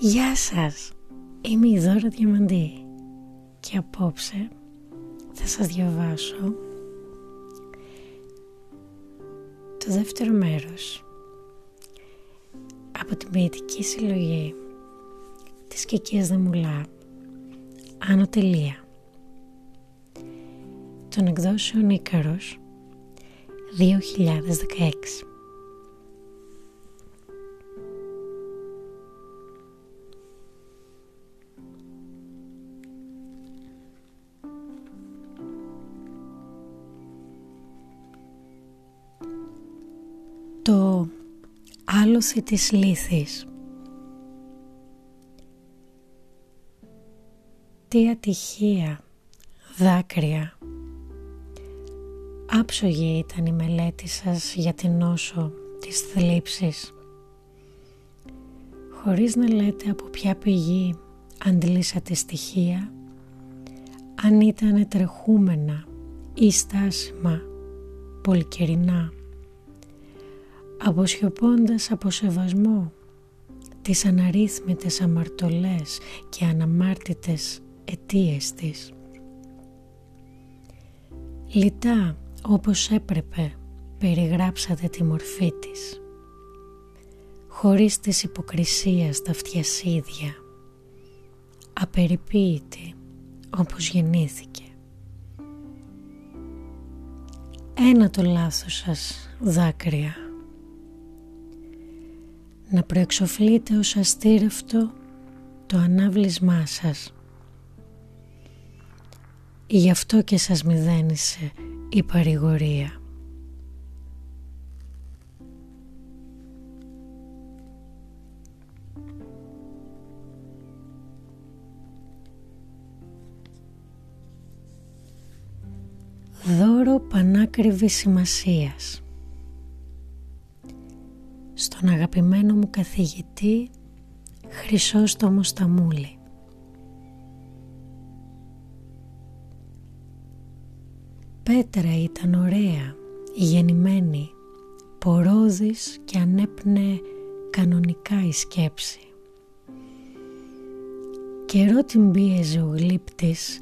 Γεια σας, είμαι η Δώρα Διαμαντή και απόψε θα σας διαβάσω το δεύτερο μέρος από την ποιητική συλλογή της Κικίας Δεμουλά Άνω Τελεία. Των εκδόσεων Ίκαρος 2016 άλωση της λύθης. Τι ατυχία, δάκρυα. Άψογη ήταν η μελέτη σας για την νόσο της θλίψης. Χωρίς να λέτε από ποια πηγή αντλήσατε στοιχεία, αν ήταν τρεχούμενα ή στάσιμα, πολυκαιρινά αποσιωπώντας από σεβασμό τις αναρρύθμιτες αμαρτωλές και αναμάρτητες αιτίες της. Λιτά όπως έπρεπε περιγράψατε τη μορφή της χωρίς της υποκρισίας τα φτιασίδια απεριποίητη όπως γεννήθηκε. Ένα το λάθος σας δάκρυα να προεξοφλείτε ως αστήρευτο το ανάβλισμά σας. Γι' αυτό και σας μηδένισε η παρηγορία. Δώρο πανάκριβης σημασίας στον αγαπημένο μου καθηγητή Χρυσόστομο Σταμούλη. Πέτρα ήταν ωραία, γεννημένη, πορόδης και ανέπνε κανονικά η σκέψη. Καιρό την πίεζε ο γλύπτης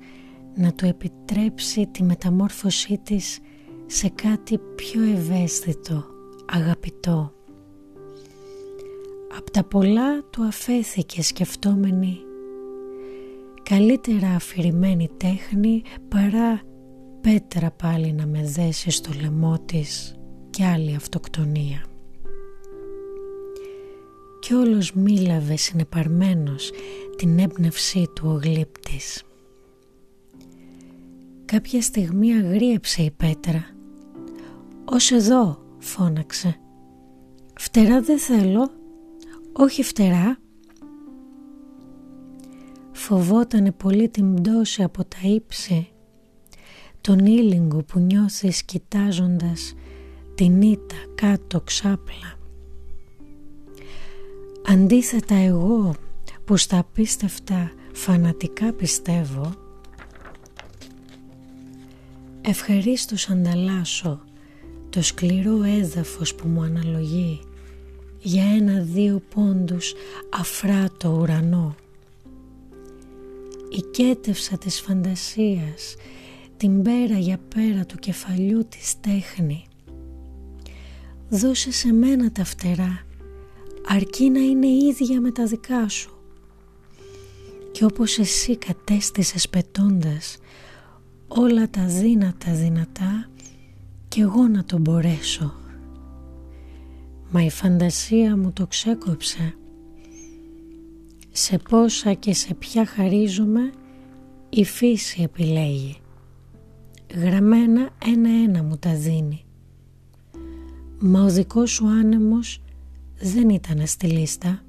να του επιτρέψει τη μεταμόρφωσή της σε κάτι πιο ευαίσθητο, αγαπητό. Απ' τα πολλά του αφέθηκε σκεφτόμενη καλύτερα αφηρημένη τέχνη παρά πέτρα πάλι να με δέσει στο λαιμό της και άλλη αυτοκτονία. Κι όλος μίλαβε συνεπαρμένος την έμπνευσή του ο γλύπτης. Κάποια στιγμή αγρίεψε η πέτρα. «Ως εδώ» φώναξε. «Φτερά δεν θέλω» όχι φτερά. Φοβότανε πολύ την πτώση από τα ύψη, τον ήλιγκο που νιώθεις κοιτάζοντας την ήττα κάτω ξάπλα. Αντίθετα εγώ που στα απίστευτα φανατικά πιστεύω, ευχαρίστως ανταλλάσσω το σκληρό έδαφος που μου αναλογεί για ένα-δύο πόντους αφράτο ουρανό. Οικέτευσα της φαντασίας την πέρα για πέρα του κεφαλιού της τέχνη. Δώσε σε μένα τα φτερά αρκεί να είναι ίδια με τα δικά σου. Και όπως εσύ κατέστησες πετώντας όλα τα δύνατα δυνατά κι εγώ να τον μπορέσω μα η φαντασία μου το ξέκοψε. Σε πόσα και σε ποια χαρίζομαι η φύση επιλέγει. Γραμμένα ένα-ένα μου τα δίνει. Μα ο δικός σου άνεμος δεν ήταν στη λίστα.